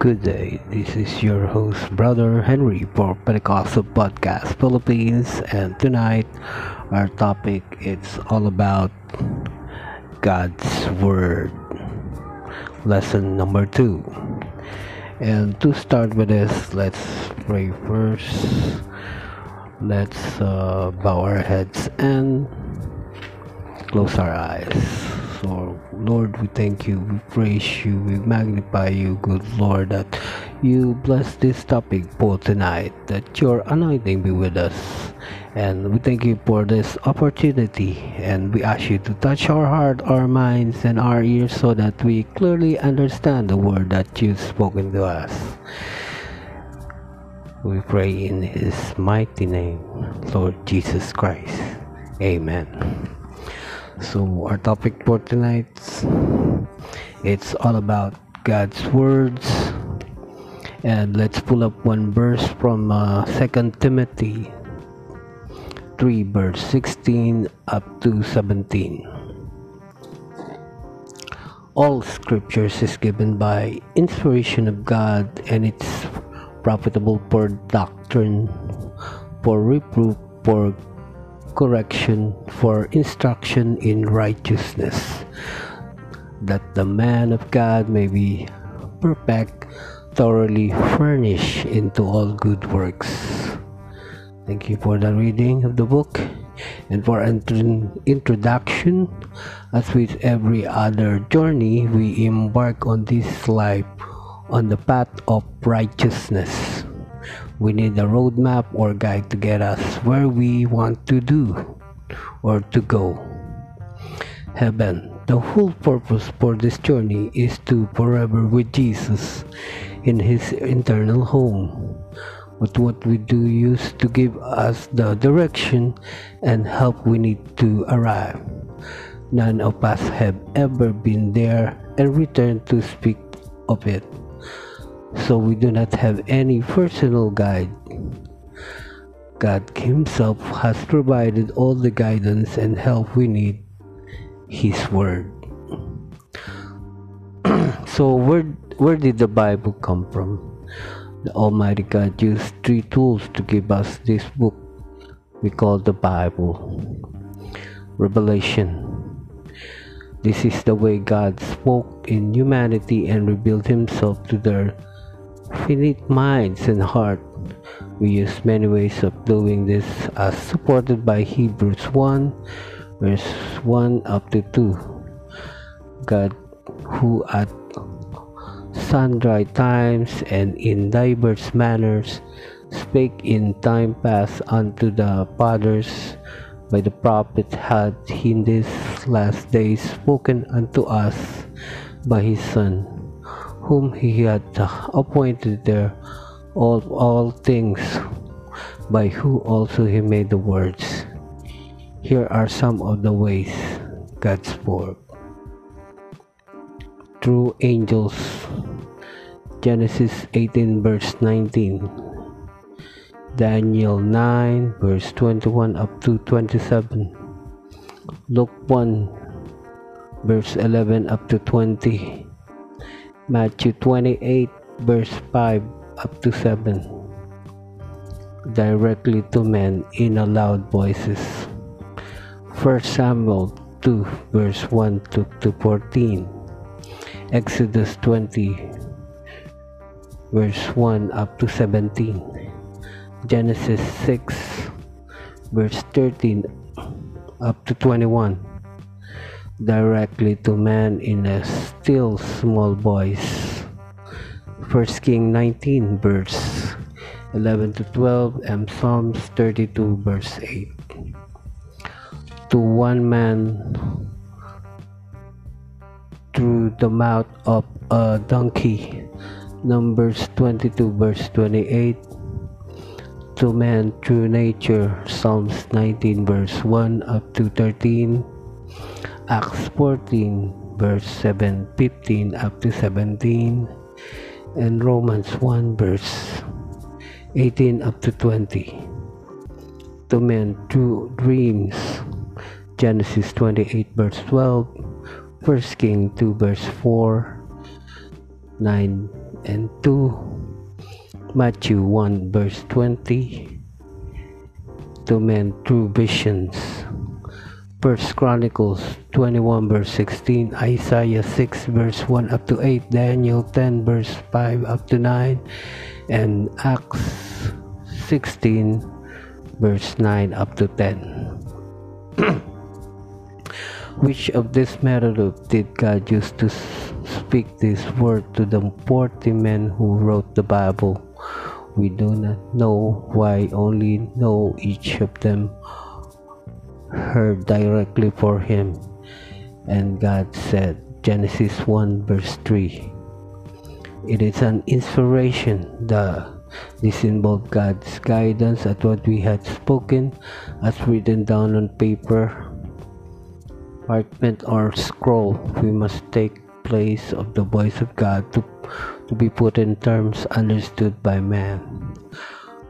Good day. This is your host, Brother Henry, for Pentecostal Podcast Philippines, and tonight our topic is all about God's Word. Lesson number two. And to start with this, let's pray first. Let's uh, bow our heads and close our eyes. So, Lord, we thank you, we praise you, we magnify you, good Lord, that you bless this topic for tonight, that your anointing be with us. And we thank you for this opportunity, and we ask you to touch our heart, our minds, and our ears so that we clearly understand the word that you've spoken to us. We pray in his mighty name, Lord Jesus Christ. Amen. So our topic for tonight it's all about God's words. And let's pull up one verse from uh, 2 Timothy 3 verse 16 up to 17. All scriptures is given by inspiration of God and it's profitable for doctrine, for reproof, for correction, for instruction in righteousness, that the man of God may be perfect, thoroughly furnished into all good works. Thank you for the reading of the book and for an introduction. As with every other journey, we embark on this life on the path of righteousness. We need a roadmap or guide to get us where we want to do or to go. Heaven. The whole purpose for this journey is to forever with Jesus in his eternal home. But what we do use to give us the direction and help we need to arrive. None of us have ever been there and returned to speak of it so we do not have any personal guide. God Himself has provided all the guidance and help we need, His Word. so, where, where did the Bible come from? The Almighty God used three tools to give us this book we call the Bible. Revelation. This is the way God spoke in humanity and revealed Himself to their finite minds and heart. We use many ways of doing this as supported by Hebrews 1 verse 1 up to 2. God who at sundry times and in diverse manners spake in time past unto the fathers by the prophet had in these last days spoken unto us by his Son whom he had appointed there all, all things, by who also he made the words. Here are some of the ways God spoke. Through angels, Genesis 18, verse 19, Daniel 9, verse 21 up to 27, Luke 1, verse 11 up to 20, Matthew 28 verse 5 up to 7 directly to men in a loud voices. 1 Samuel 2 verse 1 to, to 14 Exodus 20 verse 1 up to 17 Genesis 6 verse 13 up to 21 directly to man in a still small voice. 1 King 19 verse 11 to 12 and Psalms 32 verse 8. To one man through the mouth of a donkey. Numbers 22 verse 28. To man through nature. Psalms 19 verse 1 up to 13 Acts 14 verse 7 15 up to 17 and Romans 1 verse 18 up to 20 to men through dreams. Genesis 28 verse 12 1 King 2 verse 4 9 and 2, Matthew 1 verse 20, to men through visions. First Chronicles 21 verse 16, Isaiah 6 verse 1 up to 8, Daniel 10 verse 5 up to 9, and Acts 16 verse 9 up to 10. Which of this method did God use to speak this word to the 40 men who wrote the Bible? We do not know why only know each of them heard directly for him. And God said, Genesis 1 verse 3. It is an inspiration. The this involved God's guidance at what we had spoken as written down on paper parchment or scroll, we must take place of the voice of God to, to be put in terms understood by man.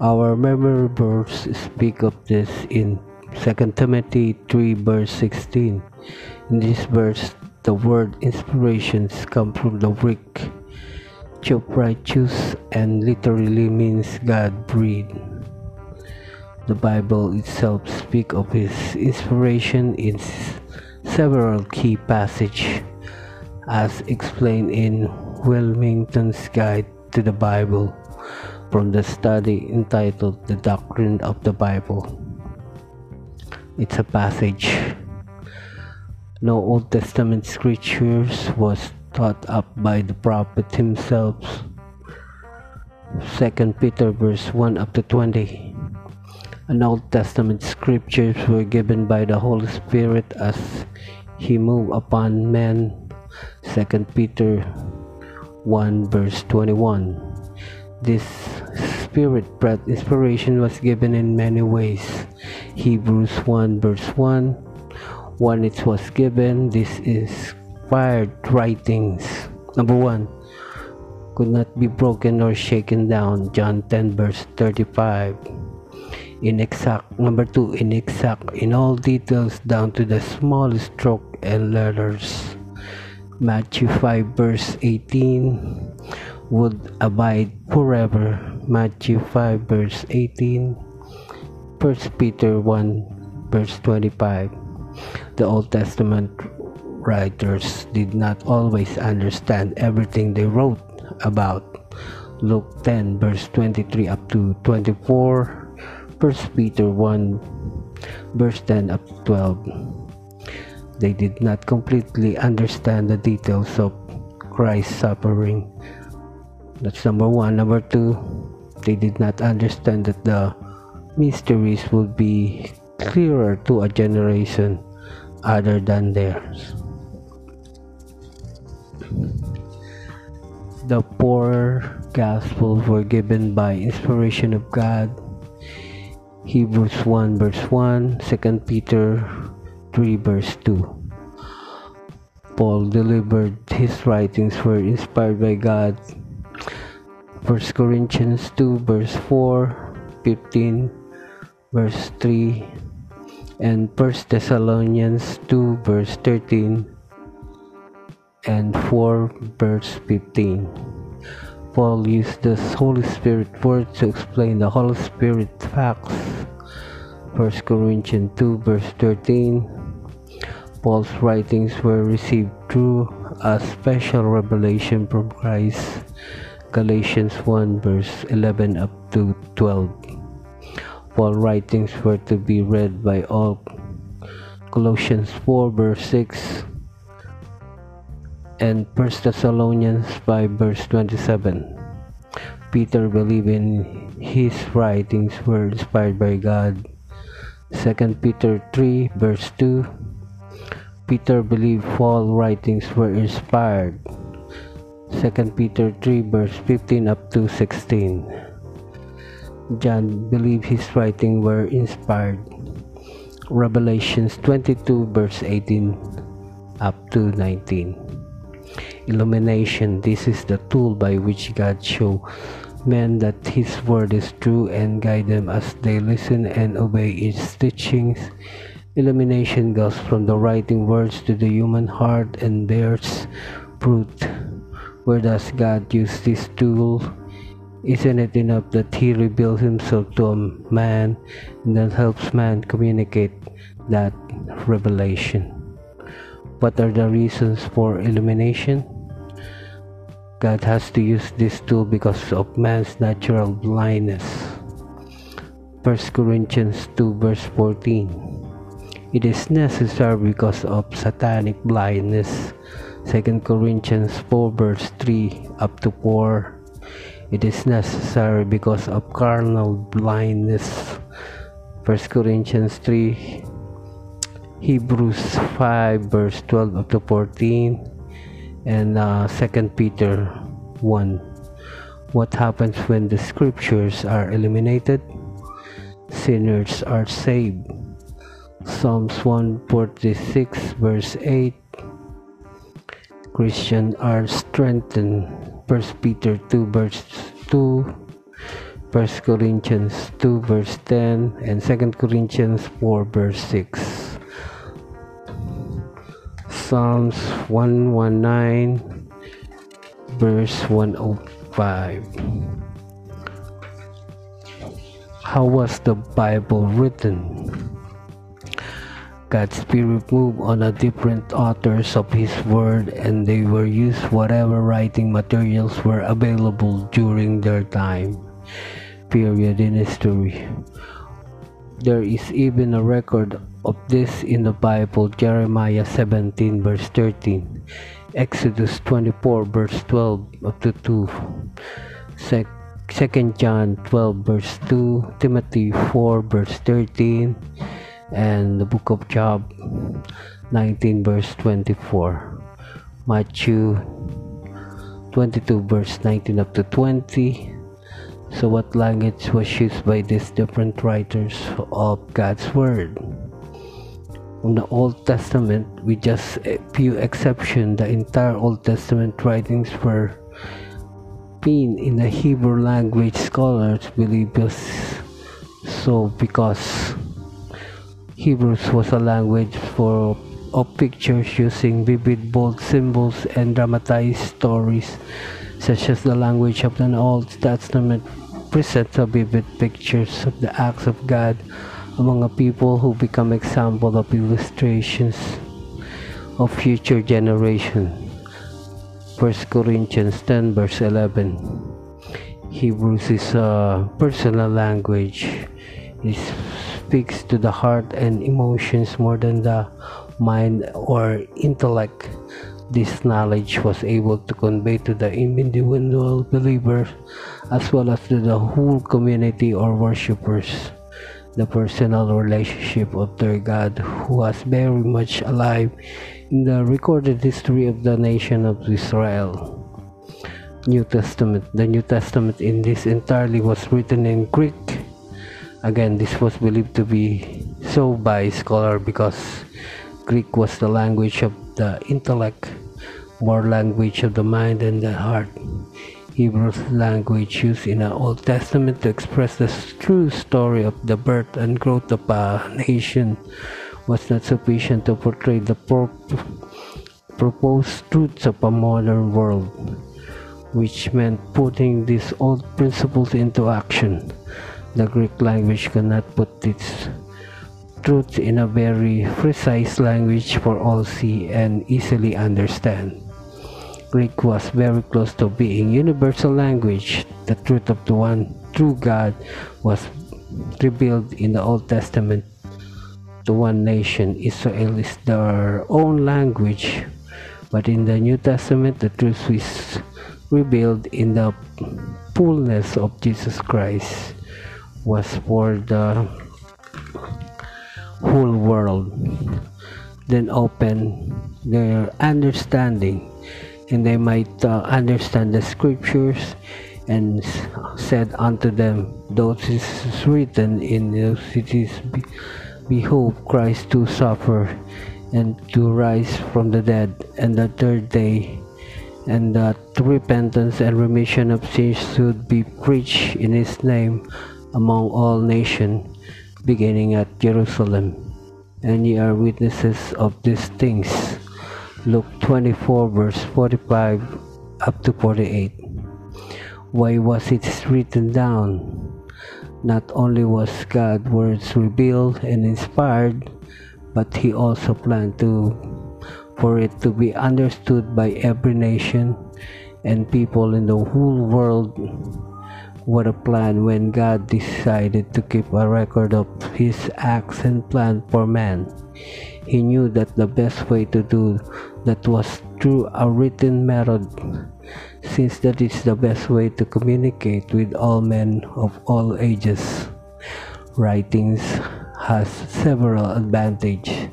Our memory verse speak of this in 2 Timothy 3 verse 16. In this verse, the word inspirations come from the Greek righteous and literally means God breathed. The Bible itself speak of his inspiration in several key passages as explained in Wilmington's Guide to the Bible from the study entitled The Doctrine of the Bible. It's a passage. No Old Testament scriptures was taught up by the prophet himself. 2 Peter verse 1 up to 20. An Old Testament scriptures were given by the Holy Spirit as he moved upon men. 2 Peter 1 verse 21. This spirit breath inspiration was given in many ways. Hebrews 1 verse 1. When it was given, this is inspired writings. Number 1 could not be broken or shaken down. John 10 verse 35 inexact. Number two, inexact in all details down to the smallest stroke and letters. Matthew 5 verse 18 would abide forever. Matthew 5 verse 18. 1 Peter 1 verse 25. The Old Testament writers did not always understand everything they wrote about. Luke 10 verse 23 up to 24 First Peter 1 verse 10 up to 12. They did not completely understand the details of Christ's suffering. That's number one. Number two, they did not understand that the mysteries would be clearer to a generation other than theirs. The four Gospels were given by inspiration of God Hebrews 1 verse 1, 2 Peter 3 verse 2. Paul delivered his writings were inspired by God. 1 Corinthians 2 verse 4, 15 verse 3, and 1 Thessalonians 2 verse 13 and 4 verse 15. Paul used the Holy Spirit word to explain the Holy Spirit facts. 1 Corinthians 2 verse 13 Paul's writings were received through a special revelation from Christ. Galatians 1 verse 11 up to 12. Paul's writings were to be read by all. Colossians 4 verse 6 and 1 Thessalonians 5 verse 27. Peter believed in his writings were inspired by God. 2 Peter 3 verse 2. Peter believed Paul's writings were inspired. 2 Peter 3 verse 15 up to 16. John believed his writings were inspired. Revelations 22 verse 18 up to 19 illumination. This is the tool by which God show men that His word is true and guide them as they listen and obey its teachings. Illumination goes from the writing words to the human heart and bears fruit. Where does God use this tool? Isn't it enough that He reveals Himself to a man and then helps man communicate that revelation? What are the reasons for illumination? God has to use this tool because of man's natural blindness. 1 Corinthians 2 verse 14 it is necessary because of satanic blindness. 2 Corinthians 4 verse 3 up to 4. It is necessary because of carnal blindness. 1 Corinthians 3 Hebrews 5 verse 12 up to 14 and uh, 2 Peter 1 What happens when the scriptures are eliminated? Sinners are saved Psalms 146 verse 8 Christian are strengthened 1 Peter 2 verse 2 1 Corinthians 2 verse 10 and 2 Corinthians 4 verse 6 Psalms 119 verse 105 How was the Bible written? God's Spirit moved on a different authors of His Word and they were used whatever writing materials were available during their time period in history. There is even a record of this in the Bible, Jeremiah 17 verse 13, Exodus 24 verse 12 up to 2, 2 John 12 verse 2, Timothy 4 verse 13, and the book of Job 19 verse 24 Matthew 22 verse 19 up to 20 so what language was used by these different writers of God's word? In the Old Testament with just a few exceptions the entire Old Testament writings were been in the Hebrew language scholars believe this so because Hebrews was a language for of pictures using vivid bold symbols and dramatized stories such as the language of the Old Testament presents vivid pictures of the acts of God among a people who become example of illustrations of future generation. 1 Corinthians 10 verse 11 Hebrews is a personal language. It's speaks to the heart and emotions more than the mind or intellect. This knowledge was able to convey to the individual believers as well as to the whole community or worshippers the personal relationship of their God who was very much alive in the recorded history of the nation of Israel. New Testament. The New Testament in this entirely was written in Greek Again, this was believed to be so by scholar because Greek was the language of the intellect, more language of the mind and the heart. Hebrew language used in the Old Testament to express the true story of the birth and growth of a nation was not sufficient to portray the pro- proposed truths of a modern world, which meant putting these old principles into action. The Greek language cannot put its truth in a very precise language for all see and easily understand. Greek was very close to being universal language. The truth of the one true God was revealed in the Old Testament to one nation. Israel is their own language, but in the New Testament, the truth is revealed in the fullness of Jesus Christ was for the whole world then open their understanding and they might uh, understand the scriptures and said unto them those is written in the cities behold christ to suffer and to rise from the dead and the third day and that repentance and remission of sins should be preached in his name among all nations, beginning at Jerusalem. And ye are witnesses of these things. Luke 24, verse 45 up to 48. Why was it written down? Not only was God's words revealed and inspired, but he also planned to for it to be understood by every nation and people in the whole world. What a plan when God decided to keep a record of his acts and plan for man. He knew that the best way to do that was through a written method, since that is the best way to communicate with all men of all ages. Writings has several advantages.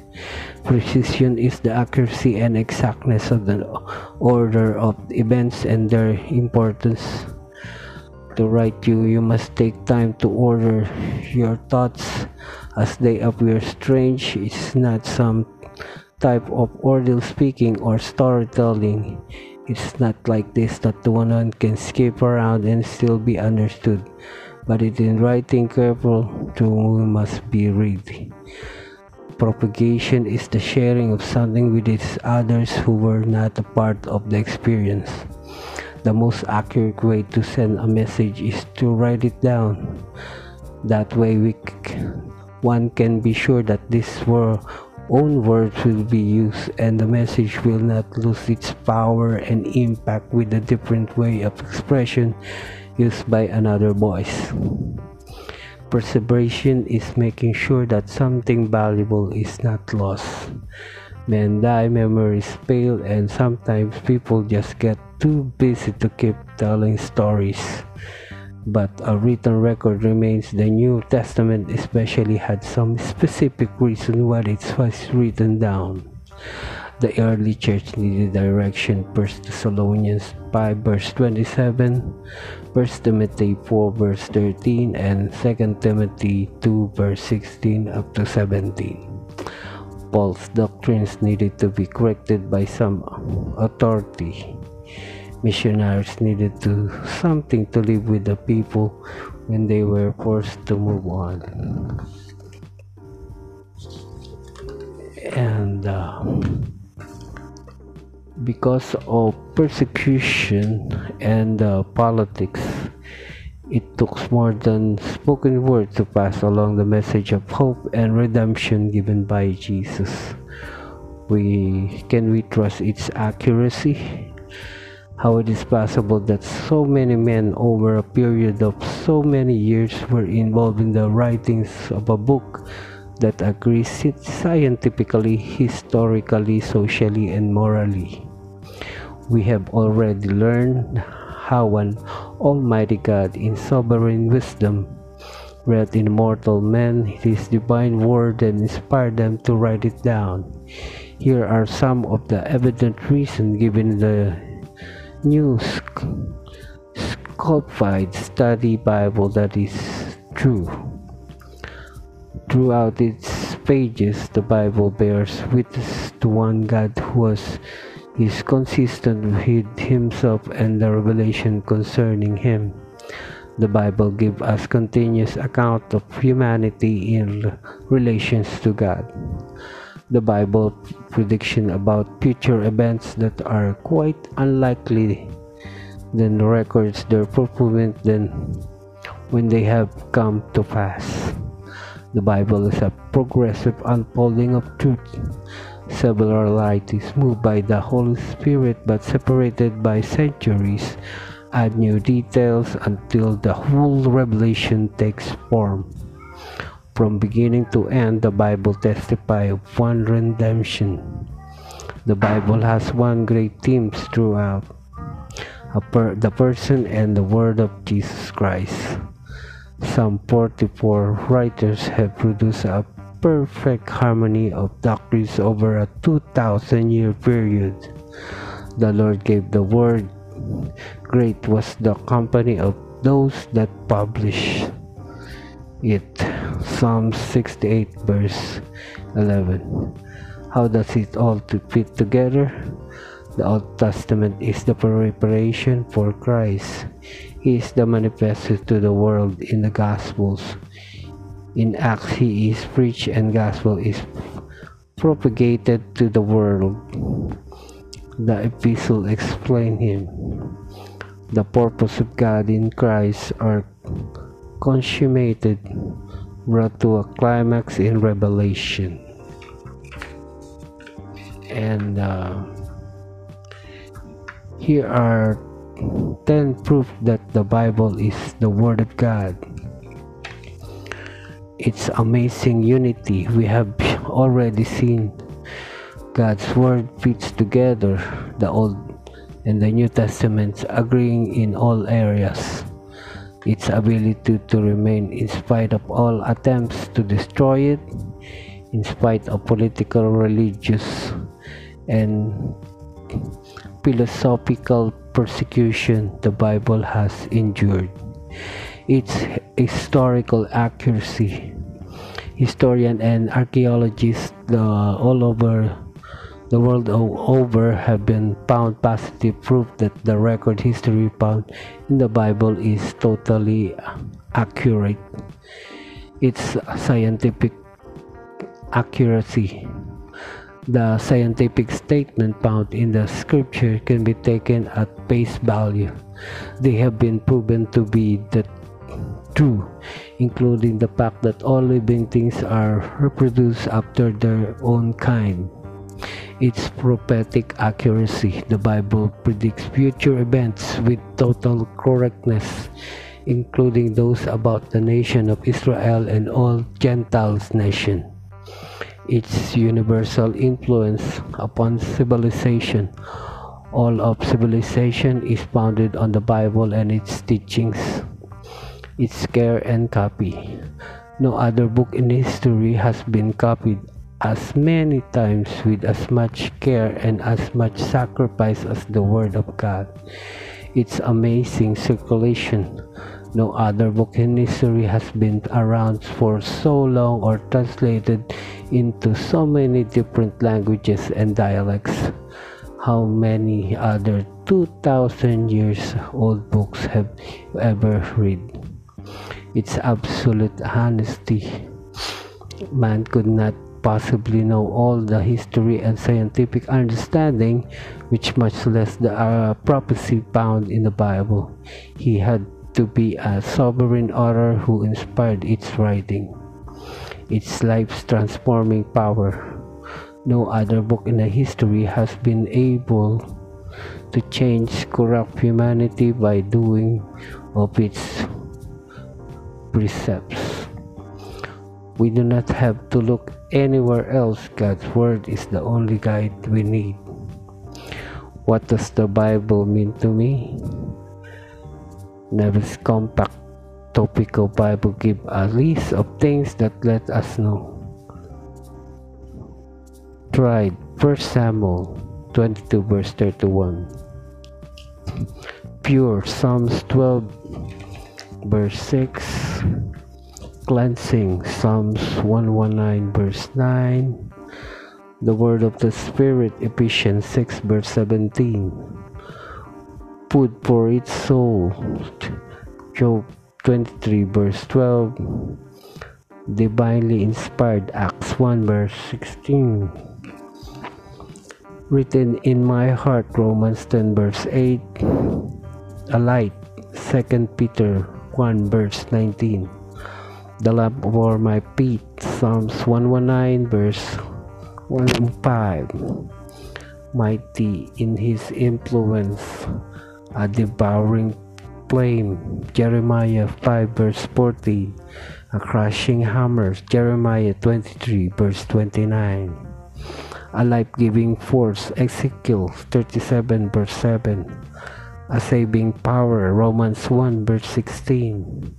Precision is the accuracy and exactness of the order of events and their importance. To write you, you must take time to order your thoughts as they appear strange. It's not some type of oral speaking or storytelling. It's not like this that one can skip around and still be understood but it in writing careful to must be read. Propagation is the sharing of something with its others who were not a part of the experience. The most accurate way to send a message is to write it down. That way, we one can be sure that these were own words will be used and the message will not lose its power and impact with a different way of expression used by another voice. Perseveration is making sure that something valuable is not lost. Men die, memories fail, and sometimes people just get too busy to keep telling stories. But a written record remains the New Testament especially had some specific reason why it was written down. The early church needed direction. 1 Thessalonians 5 verse 27, 1 Timothy 4 verse 13, and 2 Timothy 2 verse 16 up to 17. Paul's doctrines needed to be corrected by some authority. Missionaries needed to something to live with the people when they were forced to move on. And uh, because of persecution and uh, politics, it took more than spoken word to pass along the message of hope and redemption given by Jesus. We can we trust its accuracy? How it is possible that so many men over a period of so many years were involved in the writings of a book that agrees scientifically, historically, socially, and morally we have already learned how an Almighty God, in sovereign wisdom, read in mortal men His divine word and inspired them to write it down. Here are some of the evident reasons given in the New Scofield Study Bible that is true. Throughout its pages, the Bible bears witness to one God who was is consistent with himself and the revelation concerning him. The Bible gives us continuous account of humanity in relations to God. The Bible prediction about future events that are quite unlikely then records their fulfillment then when they have come to pass. The Bible is a progressive unfolding of truth Several varieties moved by the Holy Spirit but separated by centuries add new details until the whole revelation takes form. From beginning to end, the Bible testifies of one redemption. The Bible has one great theme throughout per, the person and the word of Jesus Christ. Some 44 writers have produced a perfect harmony of doctrines over a 2,000 year period. The Lord gave the word. Great was the company of those that publish it. Psalm 68 verse 11. How does it all to fit together? The Old Testament is the preparation for Christ. He is the manifested to the world in the Gospels in Acts he is preached and gospel is propagated to the world. the epistle explain him. The purpose of God in Christ are consummated, brought to a climax in Revelation. And uh, here are 10 proof that the Bible is the Word of God. Its amazing unity we have already seen God's Word fits together the Old and the New Testaments, agreeing in all areas. Its ability to remain in spite of all attempts to destroy it, in spite of political, religious, and philosophical persecution the Bible has endured. Its historical accuracy. Historian and archaeologists uh, all over the world over have been found positive proof that the record history found in the Bible is totally accurate. Its scientific accuracy. The scientific statement found in the scripture can be taken at face value. They have been proven to be the true, including the fact that all living things are reproduced after their own kind its prophetic accuracy. The Bible predicts future events with total correctness, including those about the nation of Israel and all Gentiles nation. Its universal influence upon civilization. All of civilization is founded on the Bible and its teachings. Its care and copy. No other book in history has been copied as many times with as much care and as much sacrifice as the Word of God. Its amazing circulation. No other book in history has been around for so long or translated into so many different languages and dialects. How many other 2,000 years old books have ever read? Its absolute honesty. Man could not possibly know all the history and scientific understanding, which much less the uh, prophecy found in the Bible. He had to be a sovereign author who inspired its writing, its life's transforming power. No other book in the history has been able to change corrupt humanity by doing of its precepts. We do not have to look anywhere else. God's Word is the only guide we need. What does the Bible mean to me? Nave's compact topical Bible give a list of things that let us know. Tried 1 Samuel 22 verse 31. Pure Psalms 12 verse 6 cleansing Psalms 119 verse 9 the word of the spirit Ephesians 6 verse 17 food for its soul Job 23 verse 12 divinely inspired Acts 1 verse 16 written in my heart Romans 10 verse 8 a light 2 Peter 1 verse 19 the lamp for my feet. Psalms 119 verse 105. Mighty in his influence, a devouring flame. Jeremiah 5 verse 40. A crushing hammer. Jeremiah 23 verse 29. A life-giving force. Ezekiel 37 verse 7 a saving power Romans 1 verse 16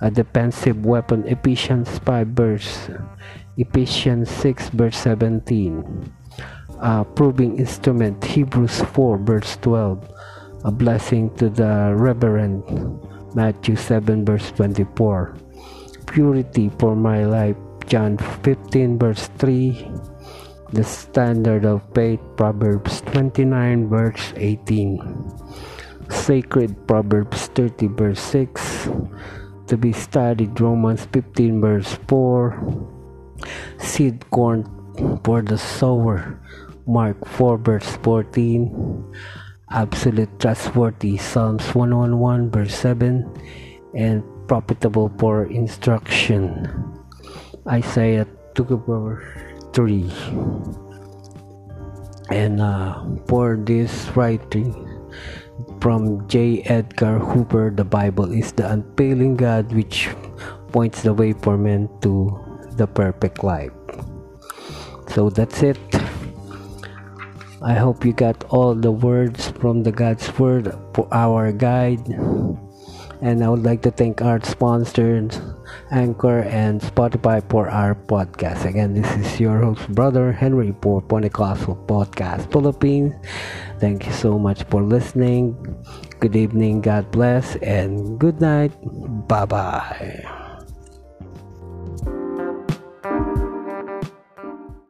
a defensive weapon Ephesians 5 verse Ephesians 6 verse 17 a proving instrument Hebrews 4 verse 12 a blessing to the reverend Matthew 7 verse 24 purity for my life John 15 verse 3 the standard of faith Proverbs 29 verse 18 sacred Proverbs 30 verse 6 to be studied Romans 15 verse 4 seed corn for the sower Mark 4 verse 14, absolute trustworthy Psalms 111 verse 7, and profitable for instruction Isaiah 2 verse 3. And uh, for this writing from J. Edgar Hoover, the Bible is the unfailing God which points the way for men to the perfect life. So that's it. I hope you got all the words from the God's Word for our guide. And I would like to thank our sponsors, Anchor and Spotify for our podcast. Again, this is your host, Brother Henry for Pentecostal Podcast Philippines. Thank you so much for listening. Good evening, God bless, and good night. Bye bye.